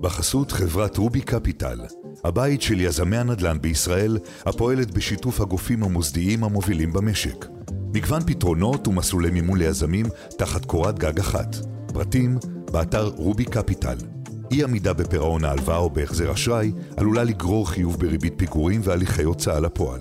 בחסות חברת רובי קפיטל, הבית של יזמי הנדל"ן בישראל, הפועלת בשיתוף הגופים המוסדיים המובילים במשק. מגוון פתרונות ומסלולי מימון ליזמים תחת קורת גג אחת. פרטים, באתר רובי קפיטל. אי עמידה בפירעון ההלוואה או בהחזר אשראי עלולה לגרור חיוב בריבית פיגורים והליכי הוצאה לפועל.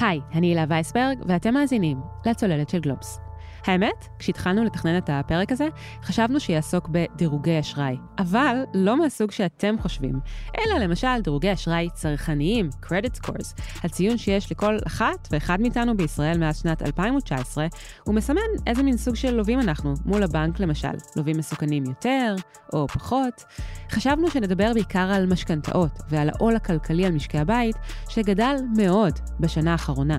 היי, אני הילה וייסברג, ואתם מאזינים לצוללת של גלובס. האמת, כשהתחלנו לתכנן את הפרק הזה, חשבנו שיעסוק בדירוגי אשראי, אבל לא מהסוג שאתם חושבים, אלא למשל דירוגי אשראי צרכניים, credit scores, הציון שיש לכל אחת ואחד מאיתנו בישראל מאז שנת 2019, הוא מסמן איזה מין סוג של לווים אנחנו, מול הבנק למשל, לווים מסוכנים יותר או פחות. חשבנו שנדבר בעיקר על משכנתאות ועל העול הכלכלי על משקי הבית, שגדל מאוד בשנה האחרונה.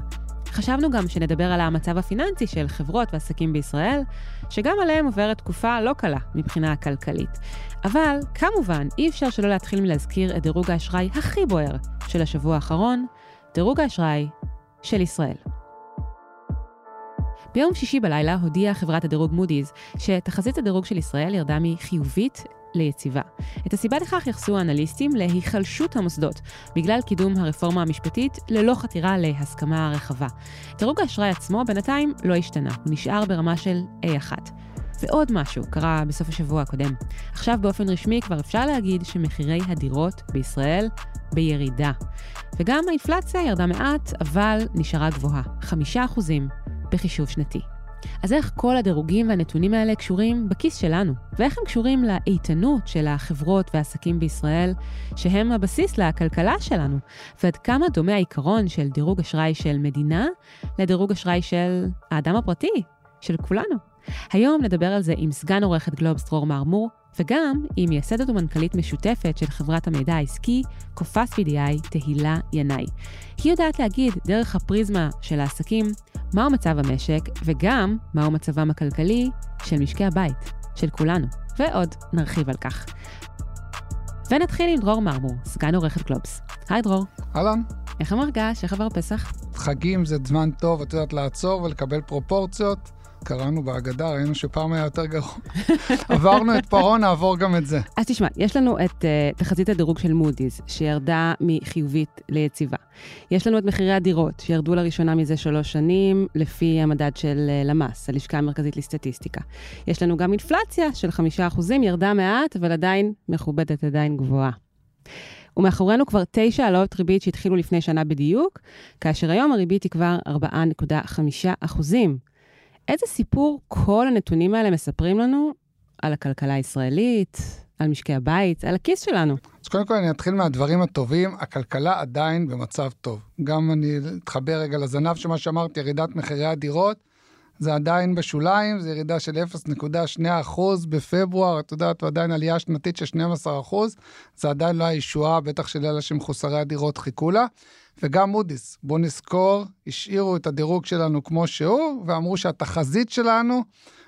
חשבנו גם שנדבר על המצב הפיננסי של חברות ועסקים בישראל, שגם עליהם עוברת תקופה לא קלה מבחינה כלכלית. אבל, כמובן, אי אפשר שלא להתחיל מלהזכיר את דירוג האשראי הכי בוער של השבוע האחרון, דירוג האשראי של ישראל. ביום שישי בלילה הודיעה חברת הדירוג מודי'ס שתחזית הדירוג של ישראל ירדה מחיובית ליציבה. את הסיבה לכך יחסו האנליסטים להיחלשות המוסדות, בגלל קידום הרפורמה המשפטית ללא חתירה להסכמה רחבה. דירוג האשראי עצמו בינתיים לא השתנה, הוא נשאר ברמה של A1. ועוד משהו קרה בסוף השבוע הקודם. עכשיו באופן רשמי כבר אפשר להגיד שמחירי הדירות בישראל בירידה. וגם האינפלציה ירדה מעט, אבל נשארה גבוהה, 5% בחישוב שנתי. אז איך כל הדירוגים והנתונים האלה קשורים בכיס שלנו? ואיך הם קשורים לאיתנות של החברות והעסקים בישראל, שהם הבסיס לכלכלה שלנו? ועד כמה דומה העיקרון של דירוג אשראי של מדינה לדירוג אשראי של האדם הפרטי, של כולנו? היום נדבר על זה עם סגן עורכת גלובס דרור מרמור, וגם עם מייסדת ומנכ"לית משותפת של חברת המידע העסקי, קופס VDI, תהילה ינאי. היא יודעת להגיד, דרך הפריזמה של העסקים, מהו מצב המשק, וגם מהו מצבם הכלכלי של משקי הבית, של כולנו. ועוד נרחיב על כך. ונתחיל עם דרור מרמור, סגן עורכת גלובס. היי דרור. אהלן. איך המרגש? איך עבר פסח? חגים זה זמן טוב, את יודעת, לעצור ולקבל פרופורציות. קראנו בהגדה, ראינו שפעם היה יותר גרוע. עברנו את פרעה, נעבור גם את זה. אז תשמע, יש לנו את uh, תחזית הדירוג של מודי'ס, שירדה מחיובית ליציבה. יש לנו את מחירי הדירות, שירדו לראשונה מזה שלוש שנים, לפי המדד של uh, למ"ס, הלשכה המרכזית לסטטיסטיקה. יש לנו גם אינפלציה של חמישה אחוזים, ירדה מעט, אבל עדיין מכובדת, עדיין גבוהה. ומאחורינו כבר תשע העלאות ריבית שהתחילו לפני שנה בדיוק, כאשר היום הריבית היא כבר 4.5 אחוזים. איזה סיפור כל הנתונים האלה מספרים לנו על הכלכלה הישראלית, על משקי הבית, על הכיס שלנו? אז קודם כל אני אתחיל מהדברים הטובים, הכלכלה עדיין במצב טוב. גם אני אתחבר רגע לזנב של מה שאמרתי, ירידת מחירי הדירות. זה עדיין בשוליים, זה ירידה של 0.2% בפברואר, את יודעת, ועדיין עלייה שנתית של 12%, זה עדיין לא הישועה, בטח של אלה שמחוסרי הדירות חיכו לה. וגם מודי'ס, בואו נזכור, השאירו את הדירוג שלנו כמו שהוא, ואמרו שהתחזית שלנו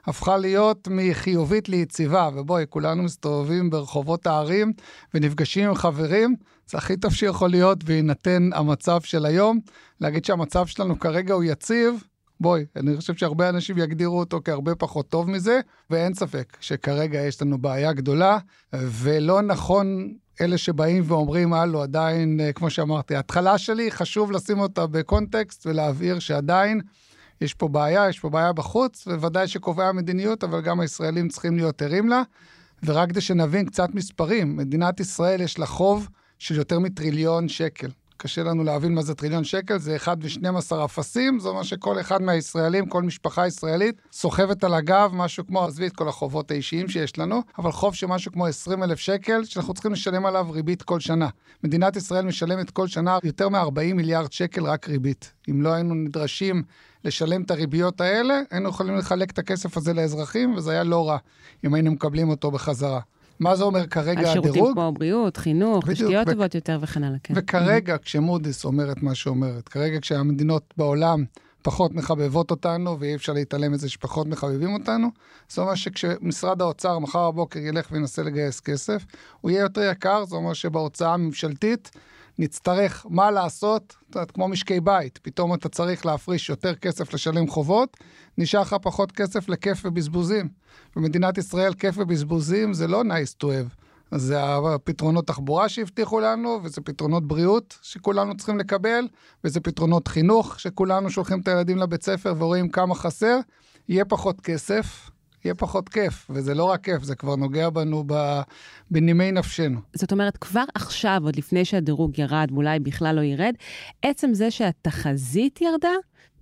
הפכה להיות מחיובית ליציבה, ובואי, כולנו מסתובבים ברחובות הערים ונפגשים עם חברים, זה הכי טוב שיכול להיות בהינתן המצב של היום. להגיד שהמצב שלנו כרגע הוא יציב, בואי, אני חושב שהרבה אנשים יגדירו אותו כהרבה פחות טוב מזה, ואין ספק שכרגע יש לנו בעיה גדולה, ולא נכון אלה שבאים ואומרים, הלו, עדיין, אה, כמו שאמרתי, ההתחלה שלי, חשוב לשים אותה בקונטקסט ולהבהיר שעדיין יש פה בעיה, יש פה בעיה בחוץ, וודאי שקובעי המדיניות, אבל גם הישראלים צריכים להיות ערים לה. ורק כדי שנבין קצת מספרים, מדינת ישראל יש לה חוב של יותר מטריליון שקל. קשה לנו להבין מה זה טריליון שקל, זה 1 ו-12 אפסים, זה אומר שכל אחד מהישראלים, כל משפחה ישראלית, סוחבת על הגב משהו כמו, עזבי את כל החובות האישיים שיש לנו, אבל חוב של משהו כמו 20 אלף שקל, שאנחנו צריכים לשלם עליו ריבית כל שנה. מדינת ישראל משלמת כל שנה יותר מ-40 מיליארד שקל רק ריבית. אם לא היינו נדרשים לשלם את הריביות האלה, היינו יכולים לחלק את הכסף הזה לאזרחים, וזה היה לא רע אם היינו מקבלים אותו בחזרה. מה זה אומר כרגע הדירוג? השירותים כמו בריאות, חינוך, תשתיות טובות יותר וכן הלאה. כן. וכרגע, כשמודי'ס אומרת מה שאומרת, כרגע כשהמדינות בעולם פחות מחבבות אותנו, ואי אפשר להתעלם מזה שפחות מחבבים אותנו, זה אומר שכשמשרד האוצר מחר בבוקר ילך וינסה לגייס כסף, הוא יהיה יותר יקר, זה אומר שבהוצאה הממשלתית נצטרך מה לעשות, את יודעת, כמו משקי בית, פתאום אתה צריך להפריש יותר כסף לשלם חובות, נשאר לך פחות כסף לכיף ובזבוזים. במדינת ישראל כיף ובזבוזים זה לא nice to have. זה הפתרונות תחבורה שהבטיחו לנו, וזה פתרונות בריאות שכולנו צריכים לקבל, וזה פתרונות חינוך שכולנו שולחים את הילדים לבית ספר ורואים כמה חסר. יהיה פחות כסף, יהיה פחות כיף, וזה לא רק כיף, זה כבר נוגע בנו בנימי נפשנו. זאת אומרת, כבר עכשיו, עוד לפני שהדירוג ירד, ואולי בכלל לא ירד, עצם זה שהתחזית ירדה,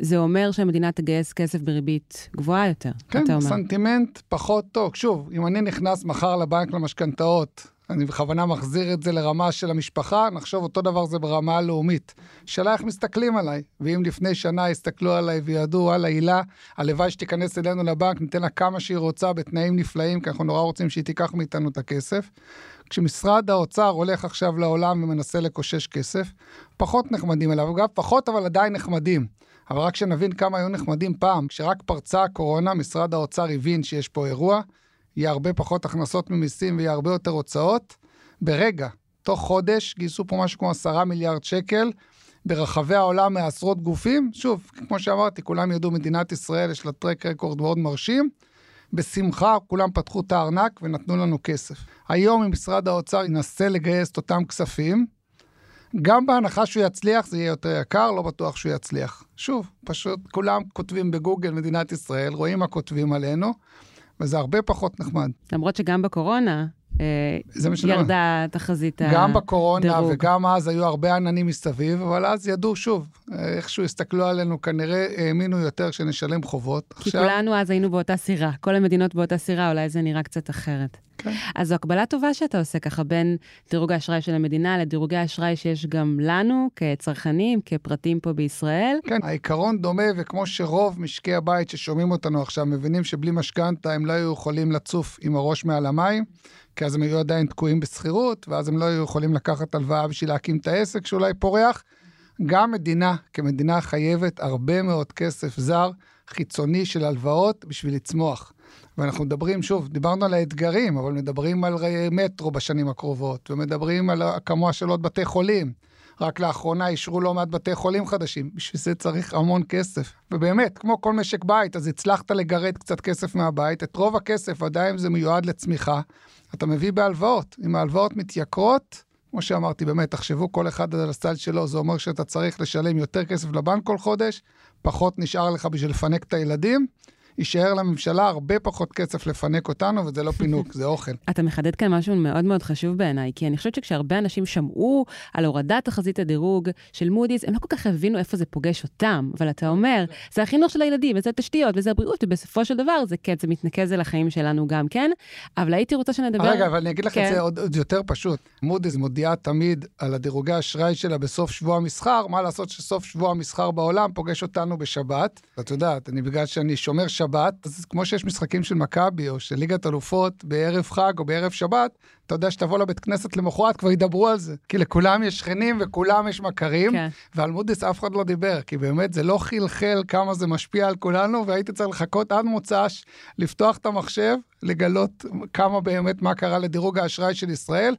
זה אומר שהמדינה תגייס כסף בריבית גבוהה יותר, כן, אתה אומר. סנטימנט פחות טוב. שוב, אם אני נכנס מחר לבנק למשכנתאות, אני בכוונה מחזיר את זה לרמה של המשפחה, נחשוב אותו דבר זה ברמה הלאומית. שאלה איך מסתכלים עליי, ואם לפני שנה הסתכלו עליי וידעו, וואלה, הילה, הלוואי שתיכנס אלינו לבנק, ניתן לה כמה שהיא רוצה בתנאים נפלאים, כי אנחנו נורא רוצים שהיא תיקח מאיתנו את הכסף. כשמשרד האוצר הולך עכשיו לעולם ומנסה לקושש כסף, פחות נחמדים אליו. אגב, פחות אבל עדיין נחמדים. אבל רק שנבין כמה היו נחמדים פעם, כשרק פרצה הקורונה, משרד האוצר הבין שיש פה אירוע, יהיה הרבה פחות הכנסות ממיסים ויהיה הרבה יותר הוצאות. ברגע, תוך חודש, גייסו פה משהו כמו עשרה מיליארד שקל. ברחבי העולם מעשרות גופים. שוב, כמו שאמרתי, כולם ידעו, מדינת ישראל יש לה טרק רקורד מאוד מרשים. בשמחה כולם פתחו את הארנק ונתנו לנו כסף. היום אם משרד האוצר ינסה לגייס את אותם כספים, גם בהנחה שהוא יצליח זה יהיה יותר יקר, לא בטוח שהוא יצליח. שוב, פשוט כולם כותבים בגוגל מדינת ישראל, רואים מה כותבים עלינו, וזה הרבה פחות נחמד. למרות שגם בקורונה ירדה תחזית הדירוג. גם בקורונה וגם אז היו הרבה עננים מסביב, אבל אז ידעו שוב, איכשהו הסתכלו עלינו, כנראה האמינו יותר שנשלם חובות. כי עכשיו... כולנו אז היינו באותה סירה, כל המדינות באותה סירה, אולי זה נראה קצת אחרת. כן. אז זו הקבלה טובה שאתה עושה ככה בין דירוג האשראי של המדינה לדירוגי האשראי שיש גם לנו כצרכנים, כפרטים פה בישראל. כן, העיקרון דומה, וכמו שרוב משקי הבית ששומעים אותנו עכשיו מבינים שבלי משכנתה הם לא היו יכולים לצוף עם הראש מעל המים. כי אז הם היו עדיין תקועים בשכירות, ואז הם לא היו יכולים לקחת הלוואה בשביל להקים את העסק שאולי פורח. גם מדינה, כמדינה חייבת הרבה מאוד כסף זר, חיצוני של הלוואות בשביל לצמוח. ואנחנו מדברים, שוב, דיברנו על האתגרים, אבל מדברים על מטרו בשנים הקרובות, ומדברים על הקמה של עוד בתי חולים. רק לאחרונה אישרו לא מעט בתי חולים חדשים, בשביל זה צריך המון כסף. ובאמת, כמו כל משק בית, אז הצלחת לגרד קצת כסף מהבית, את רוב הכסף, אם זה מיועד לצמיחה, אתה מביא בהלוואות. אם ההלוואות מתייקרות, כמו שאמרתי, באמת, תחשבו כל אחד על הסטייל שלו, זה אומר שאתה צריך לשלם יותר כסף לבנק כל חודש, פחות נשאר לך בשביל לפנק את הילדים. יישאר לממשלה הרבה פחות כסף לפנק אותנו, וזה לא פינוק, זה אוכל. אתה מחדד כאן משהו מאוד מאוד חשוב בעיניי, כי אני חושבת שכשהרבה אנשים שמעו על הורדת תחזית הדירוג של מודי'ס, הם לא כל כך הבינו איפה זה פוגש אותם, אבל אתה אומר, זה החינוך של הילדים, וזה התשתיות, וזה הבריאות, ובסופו של דבר זה כן, זה מתנקז אל החיים שלנו גם כן, אבל הייתי רוצה שנדבר... רגע, אבל אני אגיד לך כן. את זה עוד, עוד יותר פשוט. מודי'ס מודיעה תמיד על הדירוגי האשראי שלה בסוף שבוע המסחר, מה לעשות שסוף שבוע המסחר בעולם פוגש אותנו בשבת. את יודעת, אני בגלל שאני שומר שבת, אז כמו שיש משחקים של מכבי או של ליגת אלופות בערב חג או בערב שבת, אתה יודע שתבוא לבית כנסת למחרת, כבר ידברו על זה. כי לכולם יש שכנים וכולם יש מכרים, כן. ועל מודי'ס אף אחד לא דיבר, כי באמת זה לא חלחל כמה זה משפיע על כולנו, והייתי צריך לחכות עד מוצ"ש, לפתוח את המחשב, לגלות כמה באמת, מה קרה לדירוג האשראי של ישראל.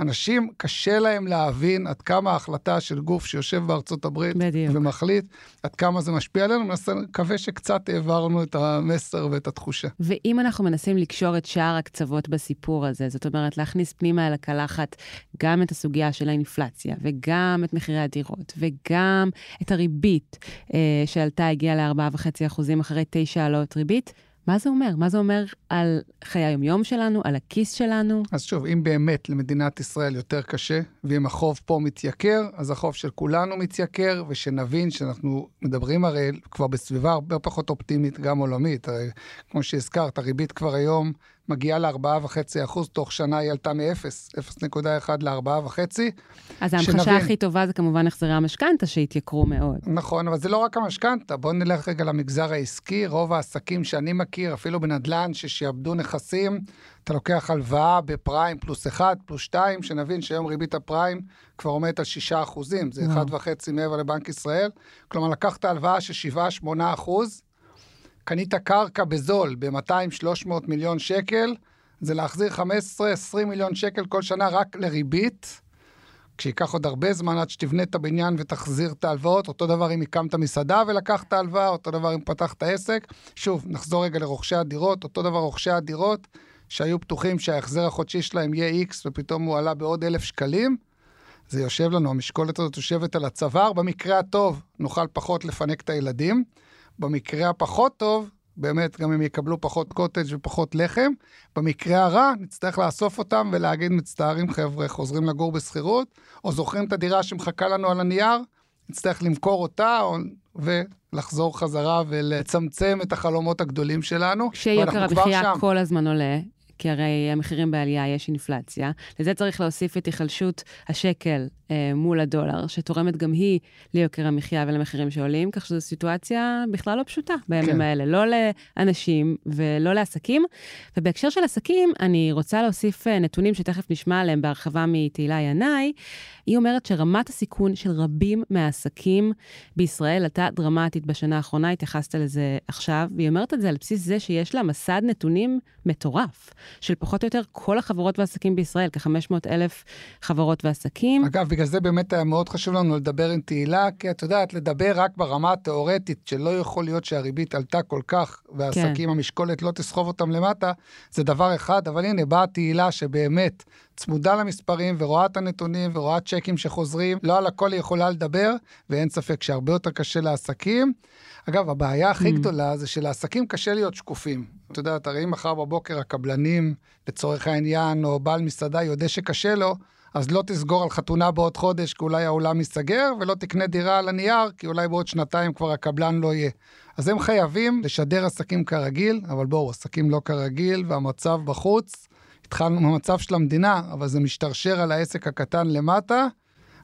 אנשים, קשה להם להבין עד כמה ההחלטה של גוף שיושב בארצות הברית בדיוק. ומחליט, עד כמה זה משפיע עלינו, מקווה שקצת העברנו את המסר ואת התחושה. ואם אנחנו מנסים לקשור את שאר הקצוות בסיפור הזה, זאת אומרת, להכניס פנימה אל הקלחת גם את הסוגיה של האינפלציה, וגם את מחירי הדירות, וגם את הריבית אה, שעלתה, הגיעה ל-4.5% אחרי תשע העלות ריבית, מה זה אומר? מה זה אומר על חיי היומיום שלנו, על הכיס שלנו? אז שוב, אם באמת למדינת ישראל יותר קשה, ואם החוב פה מתייקר, אז החוב של כולנו מתייקר, ושנבין שאנחנו מדברים הרי כבר בסביבה הרבה פחות אופטימית, גם עולמית. הרי כמו שהזכרת, הריבית כבר היום מגיעה ל-4.5%, תוך שנה היא עלתה מ-0, 0.1 ל-4.5. אז ההמחשה שנבין... הכי טובה זה כמובן החזרי המשכנתה שהתייקרו מאוד. נכון, אבל זה לא רק המשכנתה. בואו נלך רגע למגזר העסקי. רוב העסקים שאני מכיר, אפילו בנדל"ן, ששיעבדו נכסים, אתה לוקח הלוואה בפריים פלוס 1, פלוס 2, שנבין שהיום ריבית הפריים כבר עומדת על 6 אחוזים, זה 1.5 מעבר לבנק ישראל. כלומר, לקחת הלוואה של 7-8 אחוז, קנית קרקע בזול ב-200-300 מיליון שקל, זה להחזיר 15-20 מיליון שקל כל שנה רק לריבית. כשייקח עוד הרבה זמן עד שתבנה את הבניין ותחזיר את ההלוואות, אותו דבר אם הקמת מסעדה ולקחת הלוואה, אותו דבר אם פתחת עסק. שוב, נחזור רגע לרוכשי הדירות, אותו דבר רוכשי הדירות שהיו פתוחים שההחזר החודשי שלהם יהיה X ופתאום הוא עלה בעוד אלף שקלים. זה יושב לנו, המשקולת הזאת יושבת על הצוואר, במקרה הטוב נוכל פחות לפנק את הילדים, במקרה הפחות טוב, באמת גם הם יקבלו פחות קוטג' ופחות לחם. במקרה הרע, נצטרך לאסוף אותם ולהגיד, מצטערים חבר'ה, חוזרים לגור בשכירות, או זוכרים את הדירה שמחכה לנו על הנייר, נצטרך למכור אותה, או... ולחזור חזרה ולצמצם את החלומות הגדולים שלנו. כשיוקר המחיה כל הזמן עולה, כי הרי המחירים בעלייה, יש אינפלציה. לזה צריך להוסיף את היחלשות השקל אה, מול הדולר, שתורמת גם היא ליוקר המחיה ולמחירים שעולים, כך שזו סיטואציה בכלל לא פשוטה בימים כן. האלה, לא לאנשים ולא לעסקים. ובהקשר של עסקים, אני רוצה להוסיף אה, נתונים שתכף נשמע עליהם בהרחבה מתהילה ינאי. היא אומרת שרמת הסיכון של רבים מהעסקים בישראל עלתה דרמטית בשנה האחרונה, התייחסת לזה עכשיו, והיא אומרת את זה על בסיס זה שיש לה מסד נתונים מטורף, של פחות או יותר כל החברות והעסקים בישראל, כ-500 אלף חברות ועסקים. אגב, בגלל זה באמת היה מאוד חשוב לנו לדבר עם תהילה, כי את יודעת, לדבר רק ברמה התיאורטית, שלא יכול להיות שהריבית עלתה כל כך, והעסקים, כן. המשקולת לא תסחוב אותם למטה, זה דבר אחד, אבל הנה, באה תהילה שבאמת צמודה למספרים ורואה את הנתונים ורואה צ'קים שחוזרים, לא על הכל היא יכולה לדבר, ואין ספק שהרבה יותר קשה לעסקים. אגב, הבעיה הכי mm. גדולה זה שלעסקים קשה להיות שקופים. את יודעת, הרי אם מחר בבוקר הקבלנים, לצורך העניין, או בעל מסעדה יודע שקשה לו, אז לא תסגור על חתונה בעוד חודש, כי אולי האולם ייסגר, ולא תקנה דירה על הנייר, כי אולי בעוד שנתיים כבר הקבלן לא יהיה. אז הם חייבים לשדר עסקים כרגיל, אבל בואו, עסקים לא כרגיל, והמצב בחוץ, התחלנו מהמצב של המדינה, אבל זה משתרשר על העסק הקטן למטה.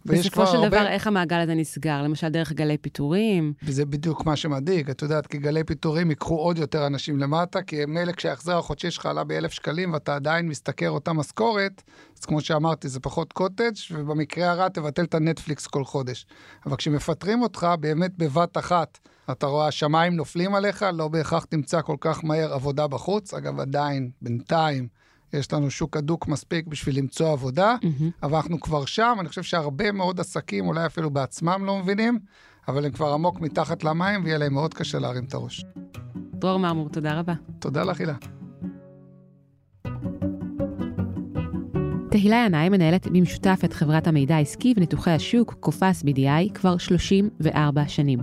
בסופו של הרבה... דבר, איך המעגל הזה נסגר? למשל, דרך גלי פיטורים? וזה בדיוק מה שמדאיג. את יודעת, כי גלי פיטורים ייקחו עוד יותר אנשים למטה, כי מילא כשההחזר החודשי שלך עלה באלף שקלים ואתה עדיין משתכר אותה משכורת, אז כמו שאמרתי, זה פחות קוטג', ובמקרה הרע תבטל את הנטפליקס כל חודש. אבל כשמפטרים אותך, באמת בבת אחת, אתה רואה השמיים נופלים עליך, לא בהכרח תמצא כל כך מהר עבודה בחוץ. אגב, עדיין, בינתיים, יש לנו שוק הדוק מספיק בשביל למצוא עבודה, mm-hmm. אבל אנחנו כבר שם, אני חושב שהרבה מאוד עסקים, אולי אפילו בעצמם לא מבינים, אבל הם כבר עמוק מתחת למים, ויהיה להם מאוד קשה להרים את הראש. דרור מרמור, תודה רבה. תודה לך, הילה. תהילה ינאי מנהלת במשותף את חברת המידע העסקי וניתוחי השוק, קופס BDI, כבר 34 שנים.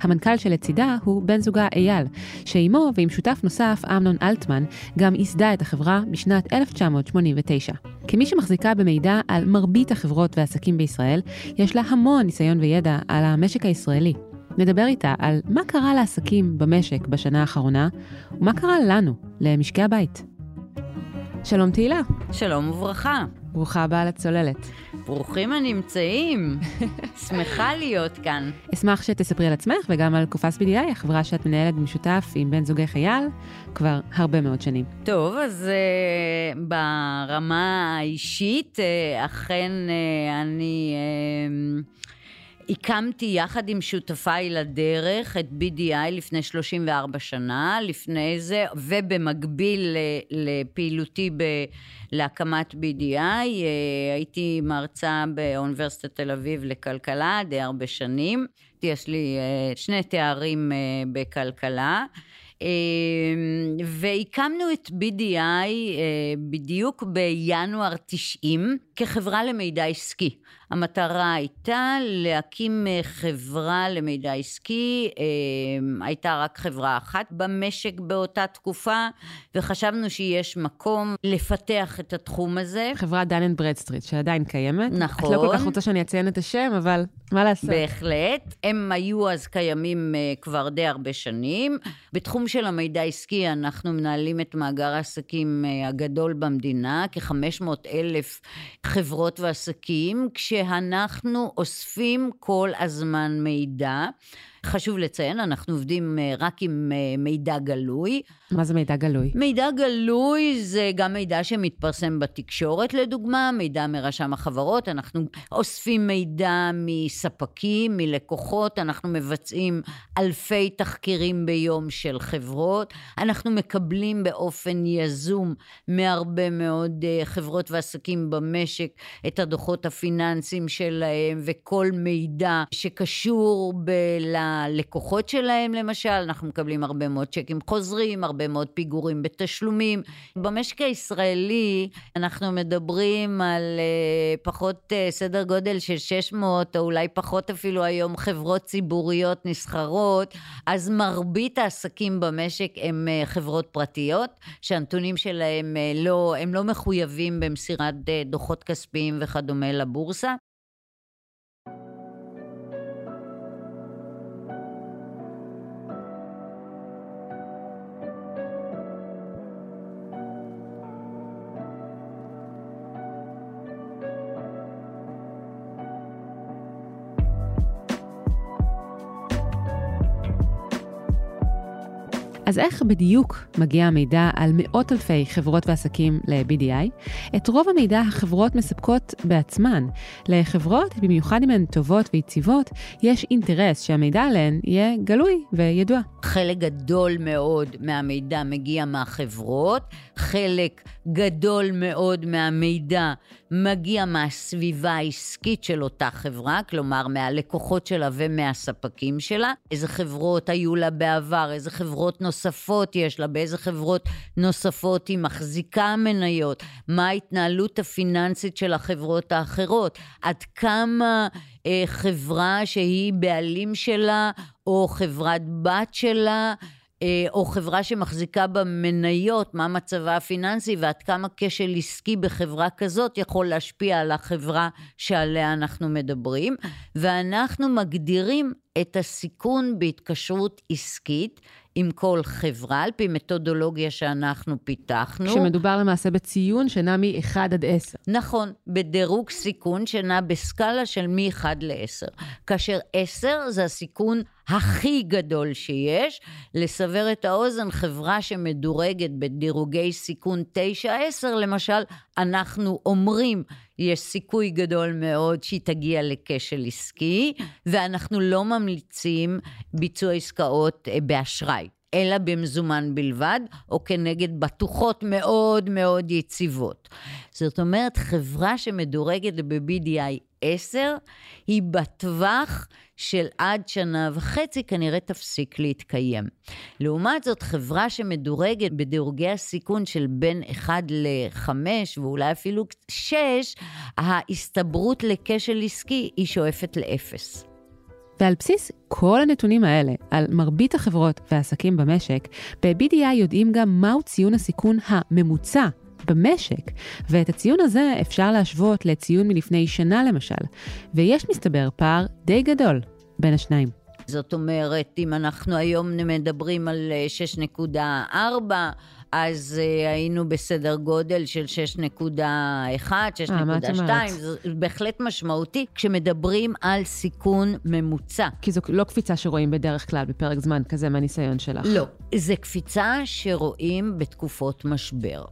המנכ"ל שלצידה הוא בן זוגה אייל, שעימו ועם שותף נוסף, אמנון אלטמן, גם ייסדה את החברה בשנת 1989. כמי שמחזיקה במידע על מרבית החברות והעסקים בישראל, יש לה המון ניסיון וידע על המשק הישראלי. נדבר איתה על מה קרה לעסקים במשק בשנה האחרונה, ומה קרה לנו, למשקי הבית. שלום תהילה. שלום וברכה. ברוכה הבאה לצוללת. ברוכים הנמצאים. שמחה להיות כאן. אשמח שתספרי על עצמך וגם על קופס BDI, החברה שאת מנהלת במשותף עם בן זוגך אייל כבר הרבה מאוד שנים. טוב, אז uh, ברמה האישית, uh, אכן uh, אני... Uh, הקמתי יחד עם שותפיי לדרך את BDI לפני 34 שנה, לפני זה, ובמקביל לפעילותי ב... להקמת BDI, אה, הייתי מרצה באוניברסיטת תל אביב לכלכלה די הרבה שנים. יש לי אה, שני תארים אה, בכלכלה. והקמנו את BDI בדיוק בינואר 90 כחברה למידע עסקי. המטרה הייתה להקים אה, חברה למידע עסקי, אה, הייתה רק חברה אחת במשק באותה תקופה, וחשבנו שיש מקום לפתח את התחום הזה. חברת דן אנד ברדסטריט, שעדיין קיימת. נכון. את לא כל כך רוצה שאני אציין את השם, אבל מה לעשות? בהחלט. הם היו אז קיימים אה, כבר די הרבה שנים. בתחום של המידע העסקי אנחנו מנהלים את מאגר העסקים הגדול במדינה, כ-500 אלף חברות ועסקים, כש... שאנחנו אוספים כל הזמן מידע. חשוב לציין, אנחנו עובדים אה, רק עם אה, מידע גלוי. מה זה מידע גלוי? מידע גלוי זה גם מידע שמתפרסם בתקשורת, לדוגמה, מידע מרשם החברות. אנחנו אוספים מידע מספקים, מלקוחות, אנחנו מבצעים אלפי תחקירים ביום של חברות. אנחנו מקבלים באופן יזום מהרבה מאוד אה, חברות ועסקים במשק את הדוחות הפיננסיים שלהם וכל מידע שקשור ב- ללקוחות שלהם, למשל. אנחנו מקבלים הרבה מאוד צ'קים חוזרים, הרבה מאוד פיגורים בתשלומים. במשק הישראלי אנחנו מדברים על uh, פחות uh, סדר גודל של 600, או אולי פחות אפילו היום, חברות ציבוריות נסחרות, אז מרבית העסקים במשק הם uh, חברות פרטיות, שהנתונים שלהם uh, לא, הם לא מחויבים במסירת uh, דוחות כספיים וכדומה לבורסה. אז איך בדיוק מגיע המידע על מאות אלפי חברות ועסקים ל-BDI? את רוב המידע החברות מספקות בעצמן. לחברות, במיוחד אם הן טובות ויציבות, יש אינטרס שהמידע עליהן יהיה גלוי וידוע. חלק גדול מאוד מהמידע מגיע מהחברות, חלק גדול מאוד מהמידע מגיע מהסביבה העסקית של אותה חברה, כלומר מהלקוחות שלה ומהספקים שלה, איזה חברות היו לה בעבר, איזה חברות נוספות יש לה, באיזה חברות נוספות היא מחזיקה מניות, מה ההתנהלות הפיננסית של החברות האחרות, עד כמה אה, חברה שהיא בעלים שלה או חברת בת שלה אה, או חברה שמחזיקה במניות, מה מצבה הפיננסי ועד כמה כשל עסקי בחברה כזאת יכול להשפיע על החברה שעליה אנחנו מדברים, ואנחנו מגדירים את הסיכון בהתקשרות עסקית עם כל חברה, על פי מתודולוגיה שאנחנו פיתחנו. שמדובר למעשה בציון שנע מ-1 עד 10. נכון, בדירוג סיכון שנע בסקאלה של מ-1 ל-10. כאשר 10 זה הסיכון הכי גדול שיש. לסבר את האוזן, חברה שמדורגת בדירוגי סיכון 9-10, למשל, אנחנו אומרים, יש סיכוי גדול מאוד שהיא תגיע לכשל עסקי, ואנחנו לא ממליצים ביצוע עסקאות אה, באשראי. אלא במזומן בלבד, או כנגד בטוחות מאוד מאוד יציבות. זאת אומרת, חברה שמדורגת ב-BDI 10, היא בטווח של עד שנה וחצי כנראה תפסיק להתקיים. לעומת זאת, חברה שמדורגת בדירוגי הסיכון של בין 1 ל-5 ואולי אפילו 6, ההסתברות לכשל עסקי היא שואפת לאפס. ועל בסיס כל הנתונים האלה, על מרבית החברות והעסקים במשק, ב-BDI יודעים גם מהו ציון הסיכון הממוצע במשק, ואת הציון הזה אפשר להשוות לציון מלפני שנה למשל, ויש מסתבר פער די גדול בין השניים. זאת אומרת, אם אנחנו היום מדברים על 6.4, אז uh, היינו בסדר גודל של 6.1, 6.2, זה בהחלט משמעותי כשמדברים על סיכון ממוצע. כי זו לא קפיצה שרואים בדרך כלל בפרק זמן כזה מהניסיון שלך. לא, זו קפיצה שרואים בתקופות משבר.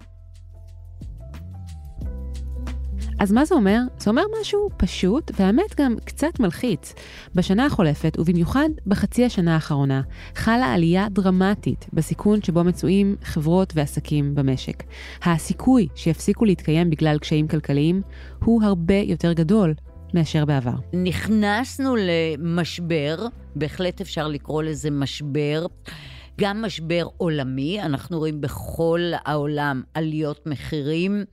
אז מה זה אומר? זה אומר משהו פשוט, והאמת גם קצת מלחיץ. בשנה החולפת, ובמיוחד בחצי השנה האחרונה, חלה עלייה דרמטית בסיכון שבו מצויים חברות ועסקים במשק. הסיכוי שיפסיקו להתקיים בגלל קשיים כלכליים הוא הרבה יותר גדול מאשר בעבר. נכנסנו למשבר, בהחלט אפשר לקרוא לזה משבר. גם משבר עולמי, אנחנו רואים בכל העולם עליות מחירים,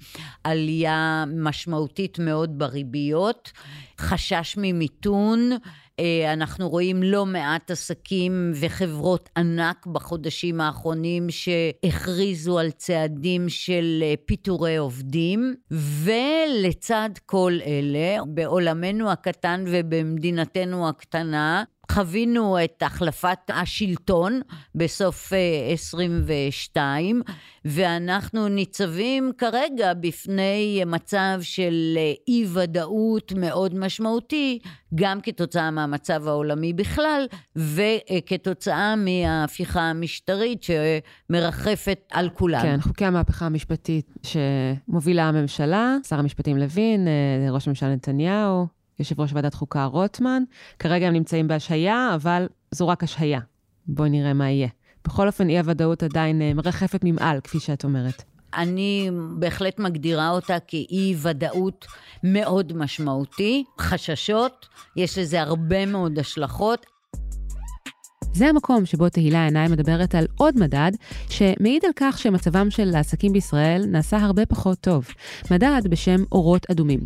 עלייה משמעותית מאוד בריביות, חשש ממיתון, אה, אנחנו רואים לא מעט עסקים וחברות ענק בחודשים האחרונים שהכריזו על צעדים של אה, פיטורי עובדים, ולצד כל אלה, בעולמנו הקטן ובמדינתנו הקטנה, חווינו את החלפת השלטון בסוף 22, אה, ואנחנו ניצבים כרגע בפני מצב של אי-ודאות מאוד משמעותי, גם כתוצאה מהמצב העולמי בכלל, וכתוצאה מההפיכה המשטרית שמרחפת על כולנו. כן, חוקי המהפכה המשפטית שמובילה הממשלה, שר המשפטים לוין, אה, ראש הממשלה נתניהו, יושב ראש ועדת חוקה רוטמן. כרגע הם נמצאים בהשהיה, אבל זו רק השהיה. בואי נראה מה יהיה. בכל אופן, אי-הוודאות עדיין אה, מרחפת ממעל, כפי שאת אומרת. אני בהחלט מגדירה אותה כאי ודאות מאוד משמעותי, חששות, יש לזה הרבה מאוד השלכות. זה המקום שבו תהילה עיניים מדברת על עוד מדד, שמעיד על כך שמצבם של העסקים בישראל נעשה הרבה פחות טוב. מדד בשם אורות אדומים.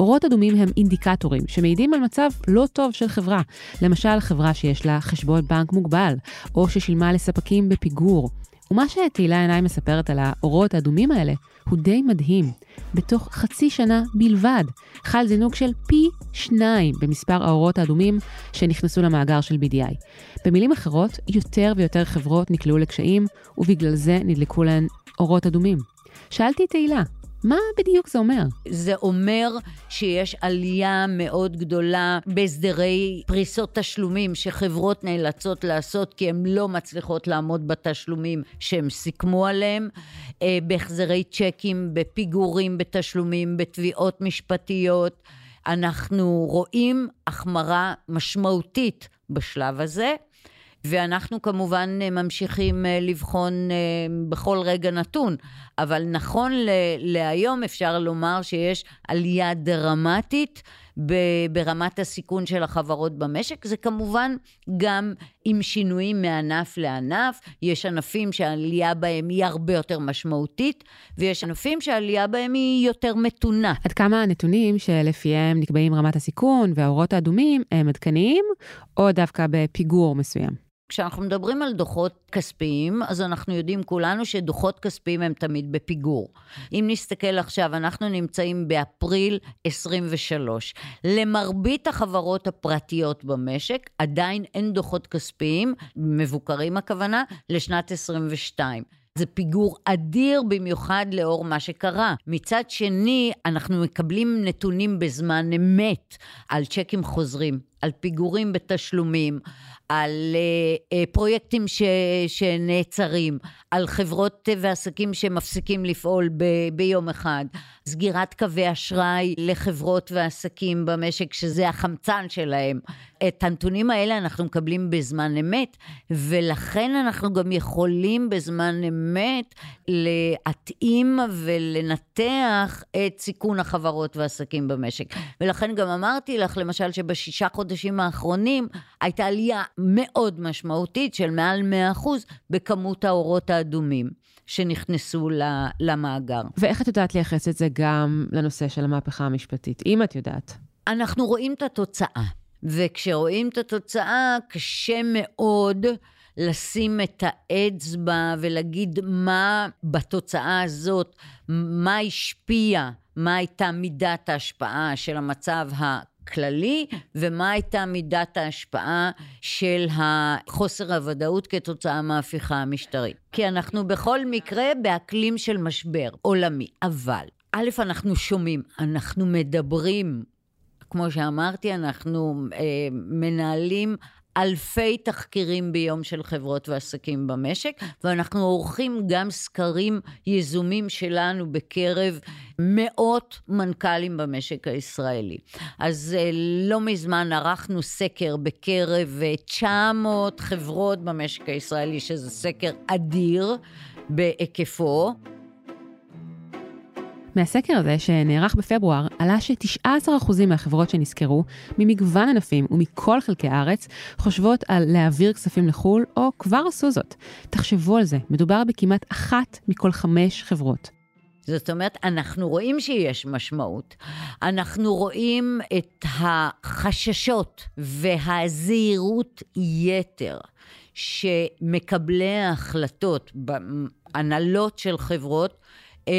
אורות אדומים הם אינדיקטורים שמעידים על מצב לא טוב של חברה. למשל, חברה שיש לה חשבון בנק מוגבל, או ששילמה לספקים בפיגור, ומה שתהילה עיניים מספרת על האורות האדומים האלה הוא די מדהים. בתוך חצי שנה בלבד חל זינוק של פי שניים במספר האורות האדומים שנכנסו למאגר של BDI. במילים אחרות, יותר ויותר חברות נקלעו לקשיים, ובגלל זה נדלקו להן אורות אדומים. שאלתי את תהילה, מה בדיוק זה אומר? זה אומר שיש עלייה מאוד גדולה בהסדרי פריסות תשלומים שחברות נאלצות לעשות כי הן לא מצליחות לעמוד בתשלומים שהן סיכמו עליהם, אה, בהחזרי צ'קים, בפיגורים בתשלומים, בתביעות משפטיות. אנחנו רואים החמרה משמעותית בשלב הזה. ואנחנו כמובן אה, ממשיכים אה, לבחון אה, בכל רגע נתון, אבל נכון להיום אפשר לומר שיש עלייה דרמטית ברמת הסיכון של החברות במשק. זה כמובן גם עם שינויים מענף לענף. יש ענפים שהעלייה בהם היא הרבה יותר משמעותית, ויש ענפים שהעלייה בהם היא יותר מתונה. עד כמה הנתונים שלפיהם נקבעים רמת הסיכון והאורות האדומים הם עדכניים, או דווקא בפיגור מסוים? כשאנחנו מדברים על דוחות כספיים, אז אנחנו יודעים כולנו שדוחות כספיים הם תמיד בפיגור. אם נסתכל עכשיו, אנחנו נמצאים באפריל 23. למרבית החברות הפרטיות במשק, עדיין אין דוחות כספיים, מבוקרים הכוונה, לשנת 22. זה פיגור אדיר במיוחד לאור מה שקרה. מצד שני, אנחנו מקבלים נתונים בזמן אמת על צ'קים חוזרים, על פיגורים בתשלומים, על uh, uh, פרויקטים ש, שנעצרים, על חברות ועסקים שמפסיקים לפעול ב, ביום אחד, סגירת קווי אשראי לחברות ועסקים במשק, שזה החמצן שלהם. את הנתונים האלה אנחנו מקבלים בזמן אמת, ולכן אנחנו גם יכולים בזמן אמת להתאים ולנתח את סיכון החברות והעסקים במשק. ולכן גם אמרתי לך, למשל, שבשישה חודשים האחרונים הייתה עלייה מאוד משמעותית של מעל 100% בכמות האורות האדומים שנכנסו למאגר. ואיך את יודעת לייחס את זה גם לנושא של המהפכה המשפטית, אם את יודעת? אנחנו רואים את התוצאה, וכשרואים את התוצאה, קשה מאוד לשים את האצבע ולהגיד מה בתוצאה הזאת, מה השפיע, מה הייתה מידת ההשפעה של המצב הכללי, ומה הייתה מידת ההשפעה של חוסר הוודאות כתוצאה מההפיכה המשטרית. כי אנחנו בכל מקרה באקלים של משבר עולמי. אבל, א', אנחנו שומעים, אנחנו מדברים, כמו שאמרתי, אנחנו אה, מנהלים אלפי תחקירים ביום של חברות ועסקים במשק, ואנחנו עורכים גם סקרים יזומים שלנו בקרב מאות מנכ"לים במשק הישראלי. אז אה, לא מזמן ערכנו סקר בקרב 900 חברות במשק הישראלי, שזה סקר אדיר בהיקפו. מהסקר הזה, שנערך בפברואר, עלה ש-19% מהחברות שנסקרו, ממגוון ענפים ומכל חלקי הארץ, חושבות על להעביר כספים לחו"ל, או כבר עשו זאת. תחשבו על זה, מדובר בכמעט אחת מכל חמש חברות. זאת אומרת, אנחנו רואים שיש משמעות. אנחנו רואים את החששות והזהירות יתר שמקבלי ההחלטות, הנהלות של חברות,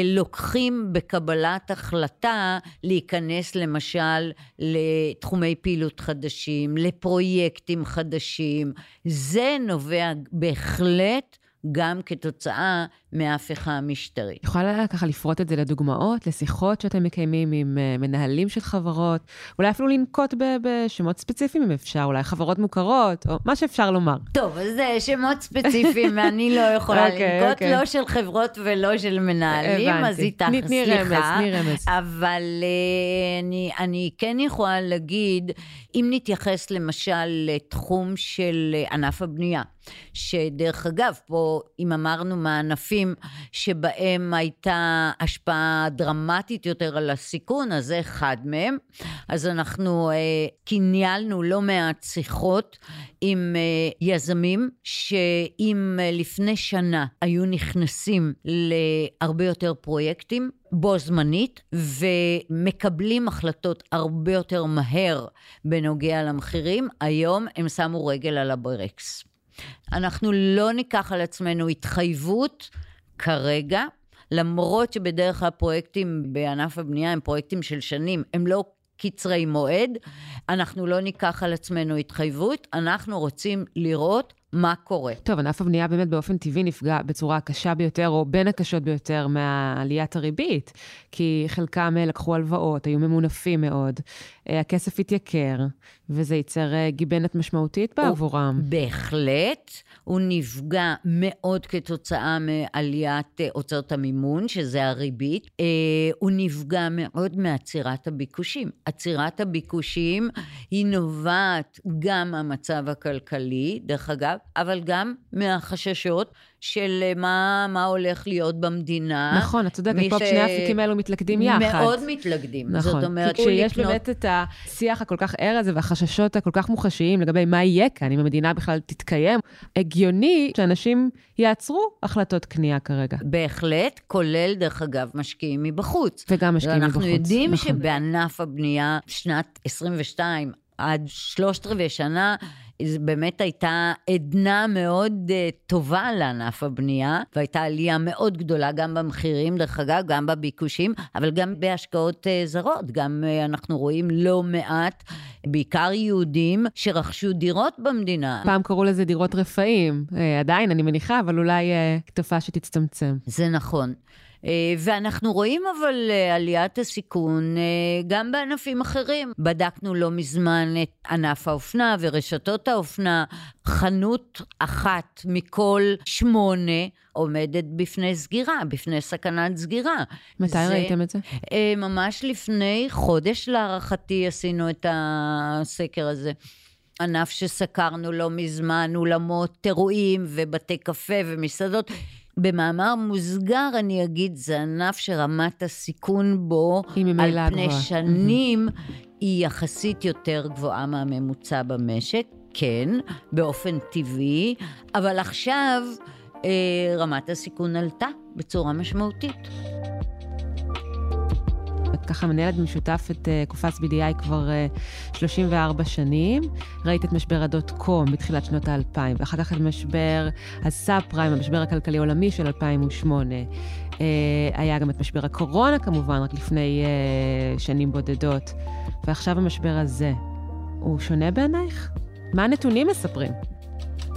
לוקחים בקבלת החלטה להיכנס למשל לתחומי פעילות חדשים, לפרויקטים חדשים. זה נובע בהחלט גם כתוצאה מההפיכה המשטרית. יכולה ככה לפרוט את זה לדוגמאות, לשיחות שאתם מקיימים עם uh, מנהלים של חברות, אולי אפילו לנקוט בשמות ספציפיים אם אפשר, אולי חברות מוכרות, או מה שאפשר לומר. טוב, אז זה שמות ספציפיים, אני לא יכולה okay, אוקיי, לנקוט, okay. אוקיי. לא של חברות ולא של מנהלים, הבנתי. אז איתך, סליחה. תני רמז, תני רמז. אבל uh, אני, אני כן יכולה להגיד, אם נתייחס למשל לתחום של ענף הבנייה, שדרך אגב, פה אם אמרנו מהענפים שבהם הייתה השפעה דרמטית יותר על הסיכון, אז זה אחד מהם. אז אנחנו אה, ניהלנו לא מעט שיחות עם אה, יזמים, שאם אה, לפני שנה היו נכנסים להרבה יותר פרויקטים, בו זמנית, ומקבלים החלטות הרבה יותר מהר בנוגע למחירים, היום הם שמו רגל על הברקס. אנחנו לא ניקח על עצמנו התחייבות כרגע, למרות שבדרך כלל פרויקטים בענף הבנייה הם פרויקטים של שנים, הם לא קצרי מועד, אנחנו לא ניקח על עצמנו התחייבות, אנחנו רוצים לראות מה קורה. טוב, ענף הבנייה באמת באופן טבעי נפגע בצורה הקשה ביותר, או בין הקשות ביותר, מעליית הריבית, כי חלקם אה, לקחו הלוואות, היו ממונפים מאוד, אה, הכסף התייקר, וזה ייצר אה, גיבנת משמעותית בעבורם. בהחלט, הוא נפגע מאוד כתוצאה מעליית הוצאות המימון, שזה הריבית. הוא נפגע מאוד מעצירת הביקושים. עצירת הביקושים היא נובעת גם מהמצב הכלכלי, דרך אגב, אבל גם מהחששות של אה, מה, מה הולך להיות במדינה. נכון, את צודקת, פה ש... שני האפיקים האלו מתלכדים יחד. מאוד מתלכדים. נכון, זאת אומרת, כי כשיש לקנות... באמת את השיח הכל כך ער הזה והחששות הכל כך מוחשיים לגבי מה יהיה כאן, אם המדינה בכלל תתקיים, הגיוני שאנשים יעצרו החלטות קנייה כרגע. בהחלט, כולל, דרך אגב, משקיעים מבחוץ. וגם משקיעים מבחוץ. אנחנו יודעים נכון. שבענף הבנייה, שנת 22, עד שלושת רבעי שנה, באמת הייתה עדנה מאוד uh, טובה לענף הבנייה, והייתה עלייה מאוד גדולה גם במחירים, דרך אגב, גם בביקושים, אבל גם בהשקעות uh, זרות. גם uh, אנחנו רואים לא מעט, בעיקר יהודים, שרכשו דירות במדינה. פעם קראו לזה דירות רפאים, עדיין, אני מניחה, אבל אולי תופעה שתצטמצם. זה נכון. אה, ואנחנו רואים אבל אה, עליית הסיכון אה, גם בענפים אחרים. בדקנו לא מזמן את ענף האופנה ורשתות האופנה. חנות אחת מכל שמונה עומדת בפני סגירה, בפני סכנת סגירה. מתי זה, ראיתם את זה? ממש לפני חודש להערכתי עשינו את הסקר הזה. ענף שסקרנו לא מזמן, אולמות אירועים ובתי קפה ומסעדות. במאמר מוסגר אני אגיד, זה ענף שרמת הסיכון בו, על פני גבוה. שנים, mm-hmm. היא יחסית יותר גבוהה מהממוצע במשק, כן, באופן טבעי, אבל עכשיו אה, רמת הסיכון עלתה בצורה משמעותית. את ככה מנהלת במשותף את uh, קופץ BDI כבר uh, 34 שנים. ראית את משבר הדוט קום בתחילת שנות האלפיים, ואחר כך את משבר הסאב פריים, המשבר הכלכלי העולמי של 2008. Uh, היה גם את משבר הקורונה כמובן, רק לפני שנים בודדות. ועכשיו המשבר הזה, הוא שונה בעינייך? מה הנתונים מספרים?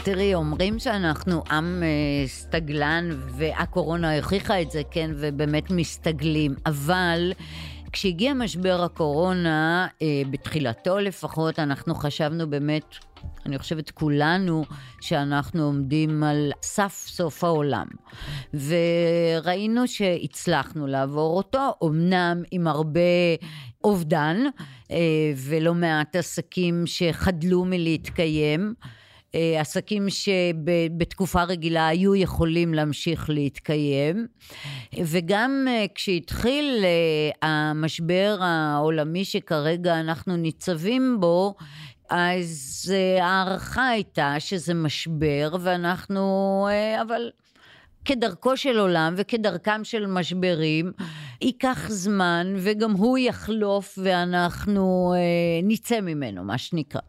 תראי, אומרים שאנחנו עם אה, סטגלן, והקורונה הוכיחה את זה, כן, ובאמת מסתגלים, אבל... כשהגיע משבר הקורונה, אה, בתחילתו לפחות, אנחנו חשבנו באמת, אני חושבת כולנו, שאנחנו עומדים על סף סוף העולם. וראינו שהצלחנו לעבור אותו, אמנם עם הרבה אובדן, אה, ולא מעט עסקים שחדלו מלהתקיים. אה, עסקים שבתקופה רגילה היו יכולים להמשיך להתקיים. וגם אה, כשהתחיל אה, המשבר העולמי שכרגע אנחנו ניצבים בו, אז ההערכה הייתה שזה משבר, ואנחנו, אבל כדרכו של עולם וכדרכם של משברים, ייקח זמן וגם הוא יחלוף ואנחנו אה, נצא ממנו, מה שנקרא.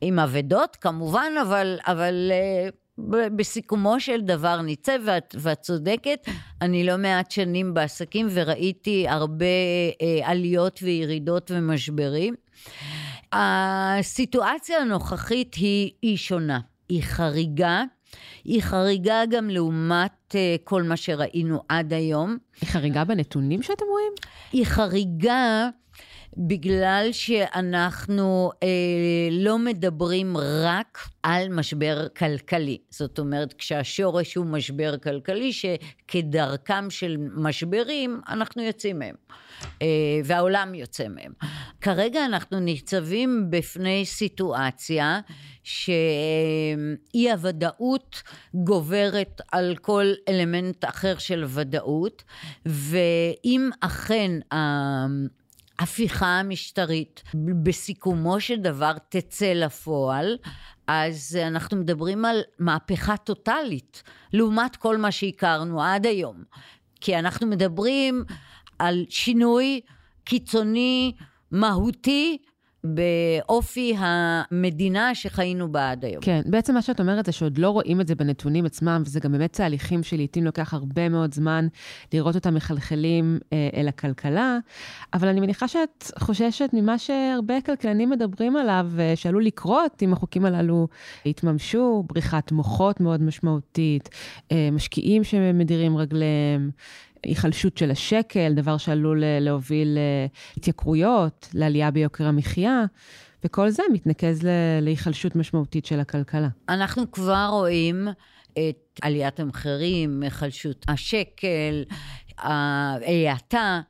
עם אבדות כמובן, אבל, אבל אה, בסיכומו של דבר נצא, ואת, ואת צודקת, אני לא מעט שנים בעסקים וראיתי הרבה אה, עליות וירידות ומשברים. הסיטואציה הנוכחית היא, היא שונה, היא חריגה. היא חריגה גם לעומת אה, כל מה שראינו עד היום. היא חריגה בנתונים שאתם רואים? היא חריגה בגלל שאנחנו אה, לא מדברים רק על משבר כלכלי. זאת אומרת, כשהשורש הוא משבר כלכלי, שכדרכם של משברים, אנחנו יוצאים מהם. אה, והעולם יוצא מהם. כרגע אנחנו ניצבים בפני סיטואציה שאי הוודאות גוברת על כל אלמנט אחר של ודאות, ואם אכן ההפיכה המשטרית בסיכומו של דבר תצא לפועל, אז אנחנו מדברים על מהפכה טוטאלית, לעומת כל מה שהכרנו עד היום. כי אנחנו מדברים על שינוי קיצוני, מהותי, באופי המדינה שחיינו בה עד היום. כן, בעצם מה שאת אומרת זה שעוד לא רואים את זה בנתונים עצמם, וזה גם באמת תהליכים שלעיתים לוקח הרבה מאוד זמן לראות אותם מחלחלים אה, אל הכלכלה, אבל אני מניחה שאת חוששת ממה שהרבה כלכלנים מדברים עליו, אה, שעלול לקרות אם החוקים הללו יתממשו, בריחת מוחות מאוד משמעותית, אה, משקיעים שמדירים רגליהם. היחלשות של השקל, דבר שעלול אה, להוביל אה, לעלייה ביוקר המחיה. וכל זה מתנקז להיחלשות משמעותית של הכלכלה. אנחנו כבר רואים את עליית המחירים, היחלשות השקל, ההאטה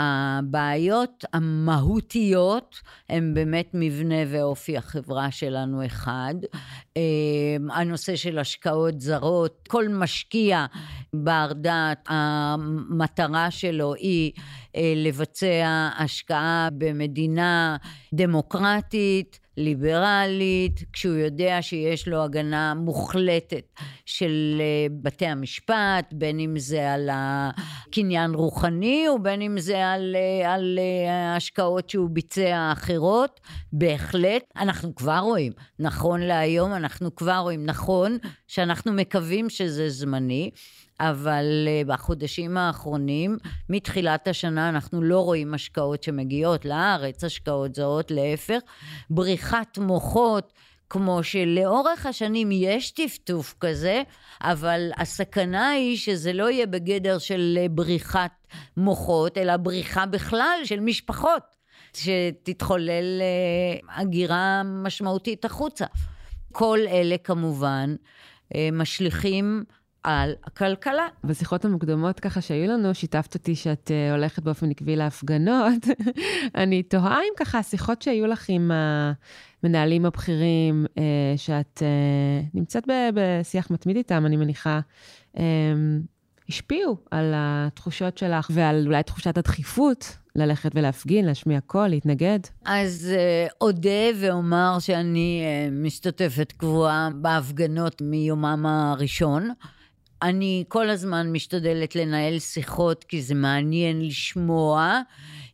הבעיות המהותיות הן באמת מבנה ואופי החברה שלנו אחד. אמ, הנושא של השקעות זרות, כל משקיע בר דעת, המטרה שלו היא אה, לבצע השקעה במדינה דמוקרטית, ליברלית, כשהוא יודע שיש לו הגנה מוחלטת של אה, בתי המשפט, בין אם זה על הקניין רוחני ובין אם זה על, אה, על אה, השקעות שהוא ביצע אחרות, בהחלט. אנחנו כבר רואים, נכון להיום אנחנו כבר רואים, נכון שאנחנו מקווים שזה זמני, אבל uh, בחודשים האחרונים, מתחילת השנה, אנחנו לא רואים השקעות שמגיעות לארץ, השקעות זרות, להפך, בריחת מוחות. כמו שלאורך השנים יש טפטוף כזה, אבל הסכנה היא שזה לא יהיה בגדר של אה, בריחת מוחות, אלא בריחה בכלל של משפחות, שתתחולל uh, הגירה משמעותית החוצה. כל אלה כמובן משליכים על הכלכלה. בשיחות המוקדמות ככה שהיו לנו, שיתפת אותי שאת uh, הולכת באופן עקבי להפגנות. אני תוהה אם ככה השיחות שהיו לך עם המנהלים הבכירים, uh, שאת uh, נמצאת בשיח מתמיד איתם, אני מניחה, um, השפיעו על התחושות שלך ועל אולי תחושת הדחיפות ללכת ולהפגין, להשמיע קול, להתנגד? אז אודה ואומר שאני משתתפת קבועה בהפגנות מיומם הראשון. אני כל הזמן משתדלת לנהל שיחות כי זה מעניין לשמוע,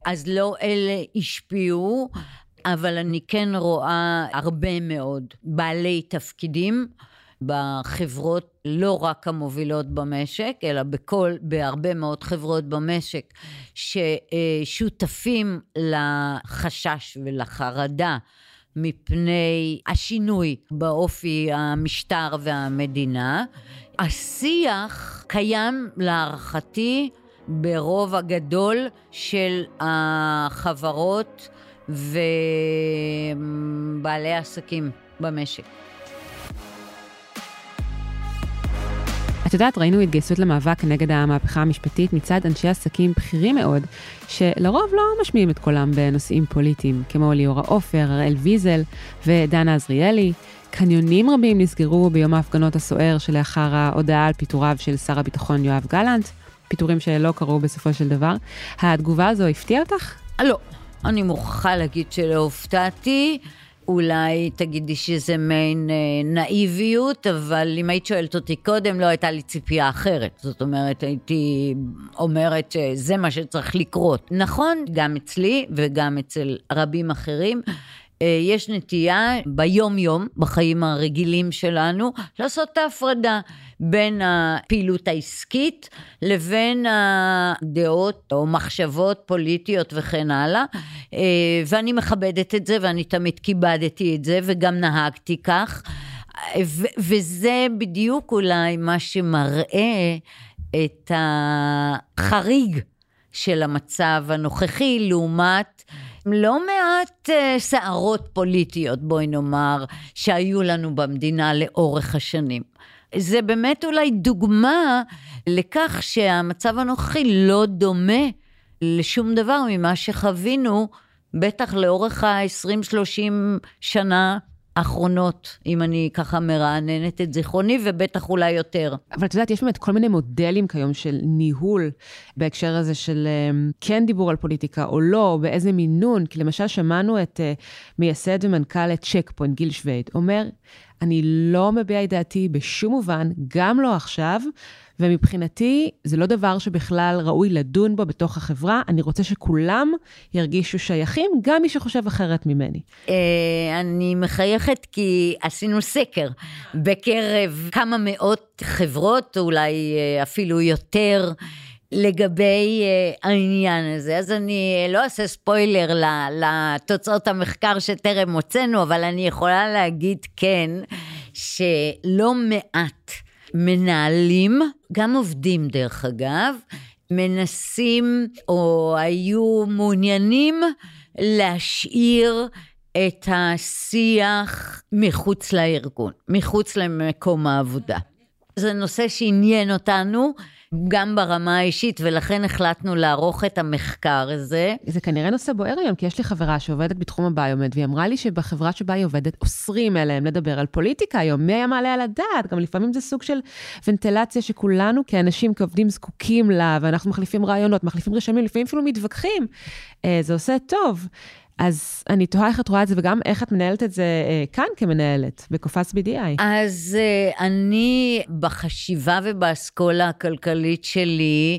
אז לא אלה השפיעו, אבל אני כן רואה הרבה מאוד בעלי תפקידים בחברות, לא רק המובילות במשק, אלא בכל, בהרבה מאוד חברות במשק, ששותפים לחשש ולחרדה מפני השינוי באופי המשטר והמדינה. השיח קיים להערכתי ברוב הגדול של החברות ובעלי העסקים במשק. את יודעת, ראינו התגייסות למאבק נגד המהפכה המשפטית מצד אנשי עסקים בכירים מאוד, שלרוב לא משמיעים את קולם בנושאים פוליטיים, כמו ליאורה עופר, הראל ויזל ודנה עזריאלי. קניונים רבים נסגרו ביום ההפגנות הסוער שלאחר ההודעה על פיטוריו של שר הביטחון יואב גלנט, פיטורים שלא קרו בסופו של דבר. התגובה הזו הפתיעה אותך? לא, אני מוכרחה להגיד שלא הופתעתי. אולי תגידי שזה מעין אה, נאיביות, אבל אם היית שואלת אותי קודם, לא הייתה לי ציפייה אחרת. זאת אומרת, הייתי אומרת שזה מה שצריך לקרות. נכון, גם אצלי וגם אצל רבים אחרים. אה, יש נטייה ביום-יום, בחיים הרגילים שלנו, לעשות את ההפרדה בין הפעילות העסקית לבין הדעות או מחשבות פוליטיות וכן הלאה. אה, ואני מכבדת את זה ואני תמיד כיבדתי את זה וגם נהגתי כך. ו- וזה בדיוק אולי מה שמראה את החריג של המצב הנוכחי לעומת לא מעט uh, סערות פוליטיות, בואי נאמר, שהיו לנו במדינה לאורך השנים. זה באמת אולי דוגמה לכך שהמצב הנוכחי לא דומה לשום דבר ממה שחווינו, בטח לאורך ה-20-30 שנה האחרונות, אם אני ככה מרעננת את זיכרוני, ובטח אולי יותר. אבל את יודעת, יש באמת כל מיני מודלים כיום של ניהול בהקשר הזה של אמ, כן דיבור על פוליטיקה או לא, באיזה מינון. כי למשל שמענו את uh, מייסד ומנכ"ל צ'ק פוינט, גיל שווייד, אומר, אני לא מביע את דעתי בשום מובן, גם לא עכשיו, ומבחינתי זה לא דבר שבכלל ראוי לדון בו בתוך החברה. אני רוצה שכולם ירגישו שייכים, גם מי שחושב אחרת ממני. אה, אני מחייכת כי עשינו סקר בקרב כמה מאות חברות, אולי אה, אפילו יותר. לגבי uh, העניין הזה. אז אני לא אעשה ספוילר לתוצאות המחקר שטרם הוצאנו, אבל אני יכולה להגיד כן, שלא מעט מנהלים, גם עובדים דרך אגב, מנסים או היו מעוניינים להשאיר את השיח מחוץ לארגון, מחוץ למקום העבודה. זה נושא שעניין אותנו. גם ברמה האישית, ולכן החלטנו לערוך את המחקר הזה. זה כנראה נושא בוער היום, כי יש לי חברה שעובדת בתחום הביומד, והיא אמרה לי שבחברה שבה היא עובדת, אוסרים עליהם לדבר על פוליטיקה היום. מי היה מעלה על הדעת? גם לפעמים זה סוג של ונטלציה שכולנו כאנשים, כעובדים, זקוקים לה, ואנחנו מחליפים רעיונות, מחליפים רשמים, לפעמים אפילו מתווכחים. אה, זה עושה טוב. אז אני תוהה איך את רואה את זה, וגם איך את מנהלת את זה אה, כאן כמנהלת, בקופס BDI. אז אה, אני, בחשיבה ובאסכולה הכלכלית שלי,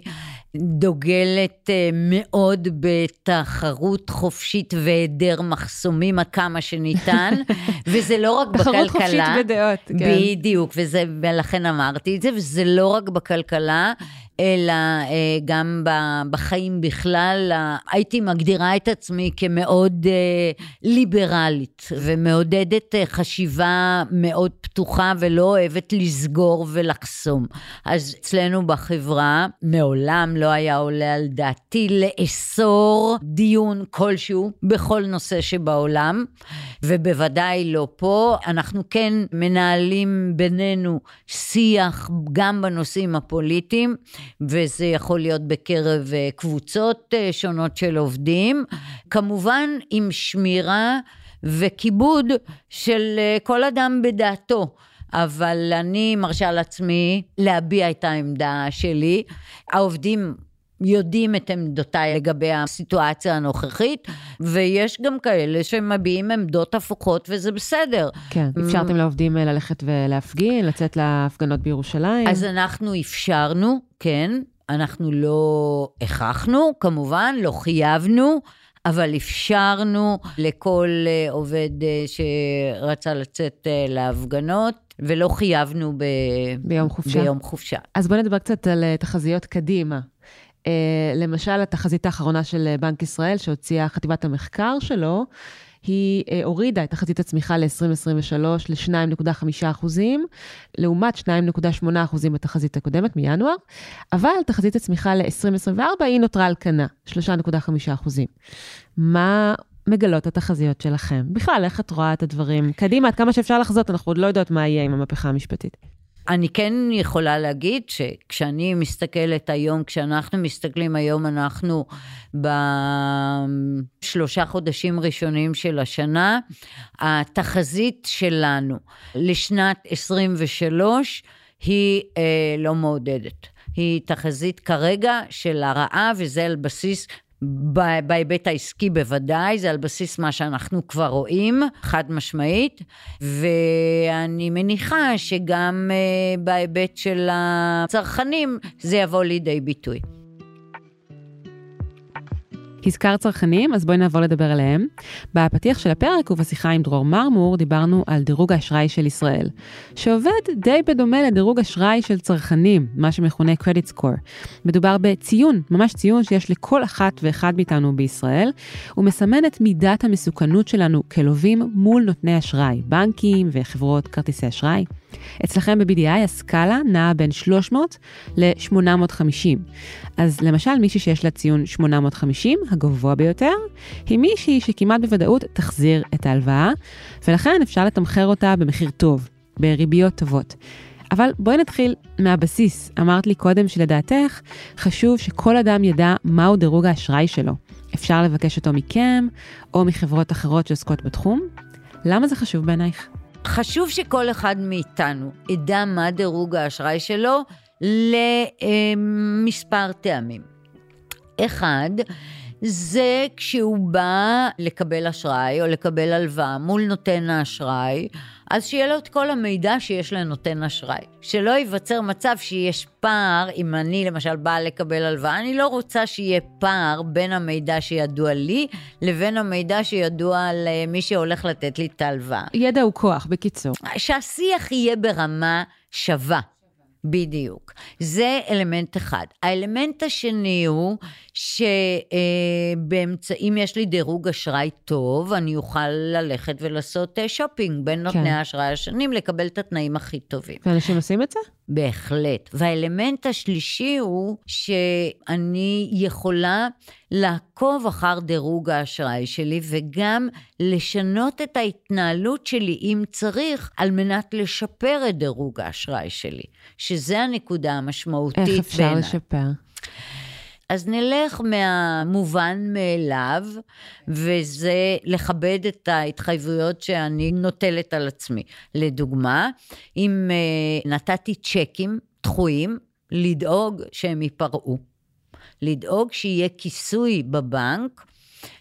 דוגלת אה, מאוד בתחרות חופשית והיעדר מחסומים עד כמה שניתן, וזה לא רק בכלכלה. תחרות חופשית בדעות, כן. בדיוק, ולכן אמרתי את זה, וזה לא רק בכלכלה, אלא אה, גם בחיים בכלל. הייתי מגדירה את עצמי כמאוד אה, ליברלית ומעודדת אה, חשיבה מאוד פתוחה ולא אוהבת לסגור ולחסום. אז אצלנו בחברה מעולם לא היה עולה על דעתי לאסור דיון כלשהו בכל נושא שבעולם, ובוודאי לא פה. אנחנו כן מנהלים בינינו שיח גם בנושאים הפוליטיים. וזה יכול להיות בקרב אה, קבוצות אה, שונות של עובדים, כמובן עם שמירה וכיבוד של אה, כל אדם בדעתו. אבל אני מרשה לעצמי להביע את העמדה שלי. העובדים יודעים את עמדותיי לגבי הסיטואציה הנוכחית, ויש גם כאלה שמביעים עמדות הפוכות, וזה בסדר. כן, אפשרתם לעובדים ללכת ולהפגין, לצאת להפגנות בירושלים? אז אנחנו אפשרנו, כן, אנחנו לא הכרחנו, כמובן, לא חייבנו. אבל אפשרנו לכל אה, עובד אה, שרצה לצאת אה, להפגנות, ולא חייבנו ב... ביום חופשה. ביום חופשה. אז בואי נדבר קצת על תחזיות קדימה. אה, למשל, התחזית האחרונה של אה, בנק ישראל, שהוציאה חטיבת המחקר שלו, היא אה, הורידה את תחזית הצמיחה ל-2023 ל-2.5 אחוזים, לעומת 2.8 אחוזים בתחזית הקודמת מינואר, אבל תחזית הצמיחה ל-2024 היא נותרה על כנה, 3.5 אחוזים. מה מגלות התחזיות שלכם? בכלל, איך את רואה את הדברים? קדימה, עד כמה שאפשר לחזות, אנחנו עוד לא יודעות מה יהיה עם המהפכה המשפטית. אני כן יכולה להגיד שכשאני מסתכלת היום, כשאנחנו מסתכלים היום, אנחנו בשלושה חודשים ראשונים של השנה, התחזית שלנו לשנת 23 היא אה, לא מעודדת. היא תחזית כרגע של הרעה, וזה על בסיס בהיבט העסקי בוודאי, זה על בסיס מה שאנחנו כבר רואים, חד משמעית, ואני מניחה שגם uh, בהיבט של הצרכנים זה יבוא לידי ביטוי. הזכר צרכנים, אז בואי נעבור לדבר עליהם. בפתיח של הפרק ובשיחה עם דרור מרמור דיברנו על דירוג האשראי של ישראל, שעובד די בדומה לדירוג אשראי של צרכנים, מה שמכונה Credit Score. מדובר בציון, ממש ציון שיש לכל אחת ואחד מאיתנו בישראל, הוא מסמן את מידת המסוכנות שלנו כלווים מול נותני אשראי, בנקים וחברות כרטיסי אשראי. אצלכם ב-BDI הסקאלה נעה בין 300 ל-850. אז למשל, מישהי שיש לה ציון 850, הגבוה ביותר, היא מישהי שכמעט בוודאות תחזיר את ההלוואה, ולכן אפשר לתמחר אותה במחיר טוב, בריביות טובות. אבל בואי נתחיל מהבסיס. אמרת לי קודם שלדעתך חשוב שכל אדם ידע מהו דירוג האשראי שלו. אפשר לבקש אותו מכם או מחברות אחרות שעוסקות בתחום. למה זה חשוב בעינייך? חשוב שכל אחד מאיתנו ידע מה דירוג האשראי שלו למספר טעמים. אחד, זה כשהוא בא לקבל אשראי או לקבל הלוואה מול נותן האשראי, אז שיהיה לו את כל המידע שיש לנותן אשראי. שלא ייווצר מצב שיש פער, אם אני למשל באה לקבל הלוואה, אני לא רוצה שיהיה פער בין המידע שידוע לי לבין המידע שידוע למי שהולך לתת לי את ההלוואה. ידע הוא כוח, בקיצור. שהשיח יהיה ברמה שווה. בדיוק. זה אלמנט אחד. האלמנט השני הוא שבאמצעים, יש לי דירוג אשראי טוב, אני אוכל ללכת ולעשות אה, שופינג בין נותני כן. האשראי השונים, לקבל את התנאים הכי טובים. ואנשים עושים את זה? בהחלט. והאלמנט השלישי הוא שאני יכולה לעקוב אחר דירוג האשראי שלי וגם לשנות את ההתנהלות שלי, אם צריך, על מנת לשפר את דירוג האשראי שלי, שזה הנקודה המשמעותית בעיניי. איך אפשר בעיני. לשפר? אז נלך מהמובן מאליו, וזה לכבד את ההתחייבויות שאני נוטלת על עצמי. לדוגמה, אם uh, נתתי צ'קים דחויים, לדאוג שהם ייפרעו. לדאוג שיהיה כיסוי בבנק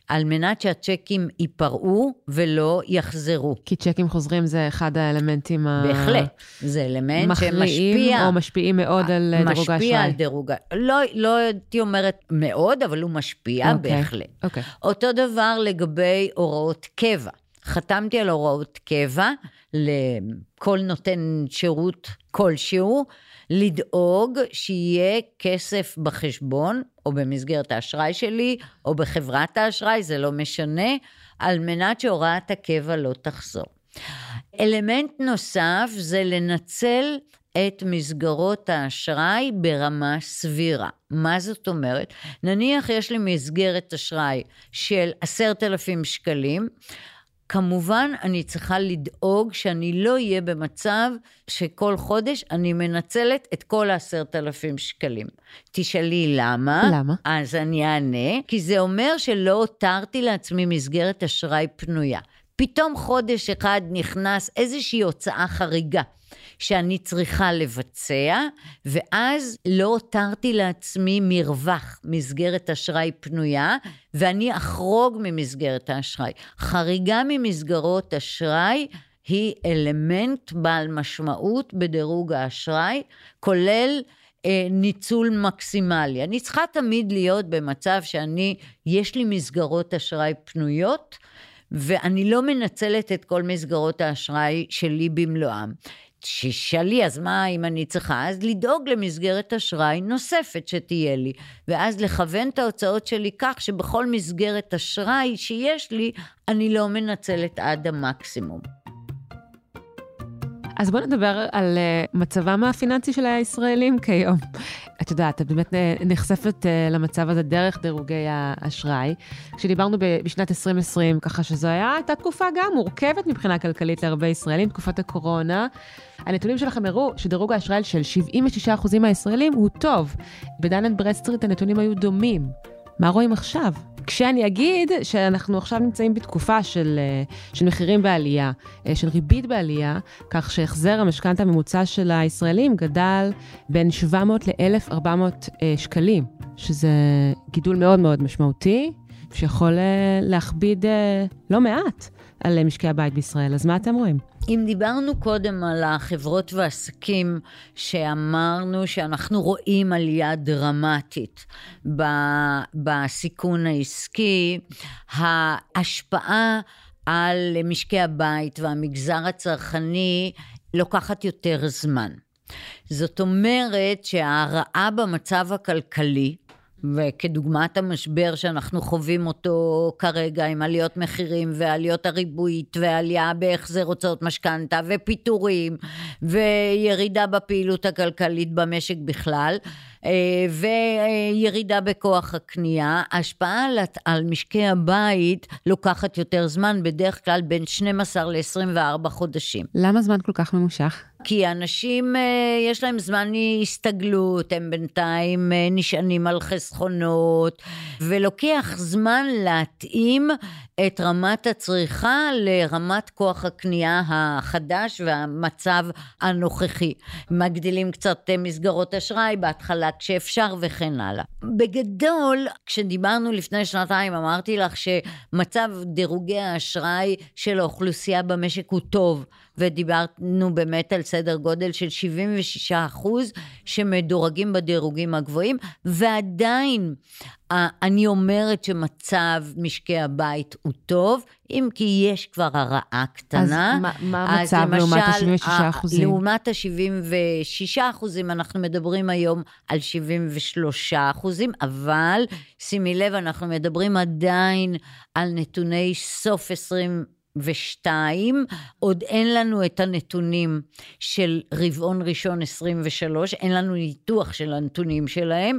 על מנת שהצ'קים ייפרעו ולא יחזרו. כי צ'קים חוזרים זה אחד האלמנטים ה... בהחלט, זה אלמנט שמשפיע... או משפיעים מאוד על דירוג האשראי. משפיע על דירוג... לא, לא הייתי אומרת מאוד, אבל הוא משפיע okay. אוקיי, בהחלט. Okay. אוקיי. אותו דבר לגבי הוראות קבע. חתמתי על הוראות קבע לכל נותן שירות כלשהו, לדאוג שיהיה כסף בחשבון, או במסגרת האשראי שלי, או בחברת האשראי, זה לא משנה, על מנת שהוראת הקבע לא תחזור. אלמנט נוסף זה לנצל את מסגרות האשראי ברמה סבירה. מה זאת אומרת? נניח יש לי מסגרת אשראי של עשרת אלפים שקלים, כמובן, אני צריכה לדאוג שאני לא אהיה במצב שכל חודש אני מנצלת את כל העשרת אלפים שקלים. תשאלי למה? למה? אז אני אענה, כי זה אומר שלא הותרתי לעצמי מסגרת אשראי פנויה. פתאום חודש אחד נכנס איזושהי הוצאה חריגה. שאני צריכה לבצע, ואז לא הותרתי לעצמי מרווח, מסגרת אשראי פנויה, ואני אחרוג ממסגרת האשראי. חריגה ממסגרות אשראי היא אלמנט בעל משמעות בדירוג האשראי, כולל אה, ניצול מקסימלי. אני צריכה תמיד להיות במצב שאני, יש לי מסגרות אשראי פנויות, ואני לא מנצלת את כל מסגרות האשראי שלי במלואם. תשאלי, אז מה אם אני צריכה? אז לדאוג למסגרת אשראי נוספת שתהיה לי, ואז לכוון את ההוצאות שלי כך שבכל מסגרת אשראי שיש לי, אני לא מנצלת עד המקסימום. אז בואו נדבר על uh, מצבם הפיננסי של הישראלים כיום. את יודעת, את באמת אה, נחשפת uh, למצב הזה דרך דירוגי האשראי. כשדיברנו בשנת 2020, ככה שזו הייתה תקופה גם מורכבת מבחינה כלכלית להרבה ישראלים, תקופת הקורונה. הנתונים שלכם הראו שדירוג האשראי של 76% מהישראלים הוא טוב. בדן אנד ברדסטריט הנתונים היו דומים. מה רואים עכשיו? כשאני אגיד שאנחנו עכשיו נמצאים בתקופה של, אה, של מחירים בעלייה, אה, של ריבית בעלייה, כך שהחזר המשכנתה הממוצע של הישראלים גדל בין 700 ל-1,400 אה, שקלים, שזה גידול מאוד מאוד משמעותי, שיכול להכביד לא מעט על משקי הבית בישראל, אז מה אתם רואים? אם דיברנו קודם על החברות והעסקים, שאמרנו שאנחנו רואים עלייה דרמטית בסיכון העסקי, ההשפעה על משקי הבית והמגזר הצרכני לוקחת יותר זמן. זאת אומרת שההרעה במצב הכלכלי, וכדוגמת המשבר שאנחנו חווים אותו כרגע עם עליות מחירים ועליות הריבועית ועלייה בהחזר הוצאות משכנתה ופיטורים וירידה בפעילות הכלכלית במשק בכלל אה, וירידה בכוח הקנייה, ההשפעה על, על משקי הבית לוקחת יותר זמן, בדרך כלל בין 12 ל-24 חודשים. למה זמן כל כך ממושך? כי אנשים, אה, יש להם זמן הסתגלות, הם בינתיים אה, נשענים על חסכונות, ולוקח זמן להתאים את רמת הצריכה לרמת כוח הקנייה החדש והמצב הנוכחי. מגדילים קצת מסגרות אשראי בהתחלה כשאפשר וכן הלאה. בגדול, כשדיברנו לפני שנתיים, אמרתי לך שמצב דירוגי האשראי של האוכלוסייה במשק הוא טוב. ודיברנו באמת על סדר גודל של 76 אחוז שמדורגים בדירוגים הגבוהים, ועדיין אני אומרת שמצב משקי הבית הוא טוב, אם כי יש כבר הרעה קטנה. אז מה, מה המצב לעומת ה-76 אחוזים? לעומת ה-76 אחוזים, אנחנו מדברים היום על 73 אחוזים, אבל שימי לב, אנחנו מדברים עדיין על נתוני סוף 20... ושתיים, עוד אין לנו את הנתונים של רבעון ראשון 23, אין לנו ניתוח של הנתונים שלהם,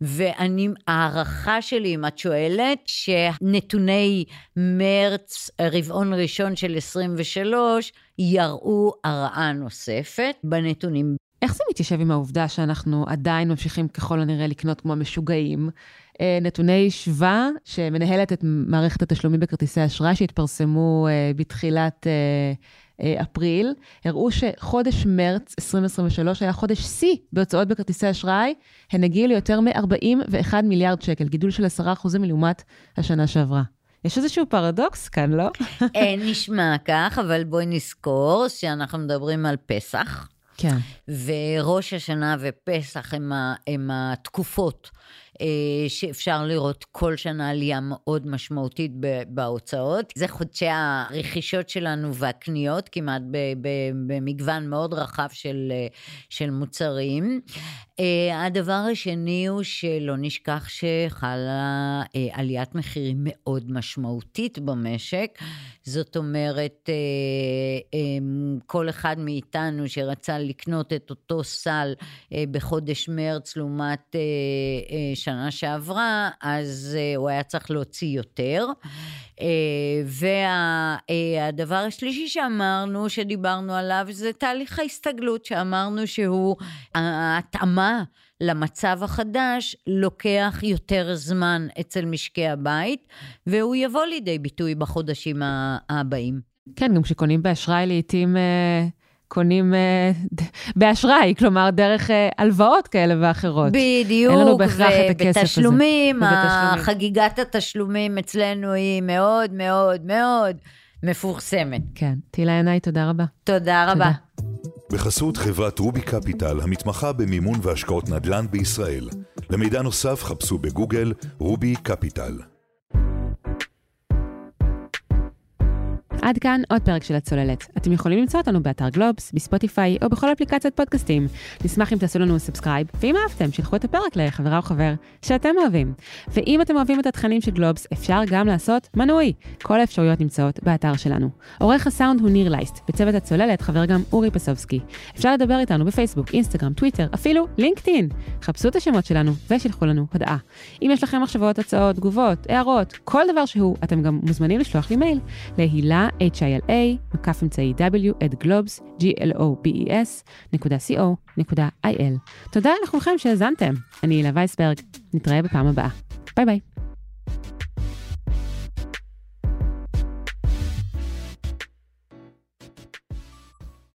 ואני, הערכה שלי, אם את שואלת, שנתוני מרץ, רבעון ראשון של 23, יראו הרעה נוספת בנתונים. איך זה מתיישב עם העובדה שאנחנו עדיין ממשיכים ככל הנראה לקנות כמו משוגעים? אה, נתוני שווה, שמנהלת את מערכת התשלומים בכרטיסי אשראי, שהתפרסמו אה, בתחילת אה, אפריל, הראו שחודש מרץ 2023 היה חודש שיא בהוצאות בכרטיסי אשראי, הן הגיעו ליותר מ-41 מיליארד שקל, גידול של 10% לעומת השנה שעברה. יש איזשהו פרדוקס כאן, לא? אין נשמע כך, אבל בואי נזכור שאנחנו מדברים על פסח. כן. וראש השנה ופסח הם, ה, הם התקופות שאפשר לראות כל שנה עלייה מאוד משמעותית בהוצאות. זה חודשי הרכישות שלנו והקניות, כמעט במגוון מאוד רחב של, אה, של מוצרים. אה, הדבר השני הוא שלא נשכח שחלה עליית מחירים מאוד משמעותית במשק. זאת אומרת, כל אחד מאיתנו שרצה לקנות את אותו סל בחודש מרץ לעומת שנה שעברה, אז הוא היה צריך להוציא יותר. והדבר השלישי שאמרנו, שדיברנו עליו, זה תהליך ההסתגלות, שאמרנו שהוא ההתאמה. למצב החדש לוקח יותר זמן אצל משקי הבית, והוא יבוא לידי ביטוי בחודשים הבאים. כן, גם כשקונים באשראי לעתים קונים uh, באשראי, כלומר, דרך uh, הלוואות כאלה ואחרות. בדיוק, אין לנו בהכרח את הכסף ובתשלומים, הזה. חגיגת התשלומים אצלנו היא מאוד מאוד מאוד מפורסמת. כן. תהילה ינאי, תודה רבה. תודה רבה. בחסות חברת רובי קפיטל, המתמחה במימון והשקעות נדל"ן בישראל. למידע נוסף חפשו בגוגל רובי קפיטל. עד כאן עוד פרק של הצוללת. אתם יכולים למצוא אותנו באתר גלובס, בספוטיפיי או בכל אפליקציית פודקאסטים. נשמח אם תעשו לנו subscribe, ואם אהבתם, שילחו את הפרק לחברה או חבר שאתם אוהבים. ואם אתם אוהבים את התכנים של גלובס, אפשר גם לעשות מנוי. כל האפשרויות נמצאות באתר שלנו. עורך הסאונד הוא ניר לייסט, בצוות הצוללת חבר גם אורי פסובסקי. אפשר לדבר איתנו בפייסבוק, אינסטגרם, טוויטר, אפילו לינקדאין. חפשו את השמות שלנו ושילחו לנו הודעה. אם יש לכם מחשבות, הצעות, תגובות, הערות, כל דבר שהוא, אתם גם מוזמנים לשלוח לי מייל להילה hila, מקף אמצעי w, גלובס, globes, נקודה co, נקודה il. תודה לכולכם שהאזנתם. אני הילה וייסברג, נתראה בפעם הבאה. ביי ביי.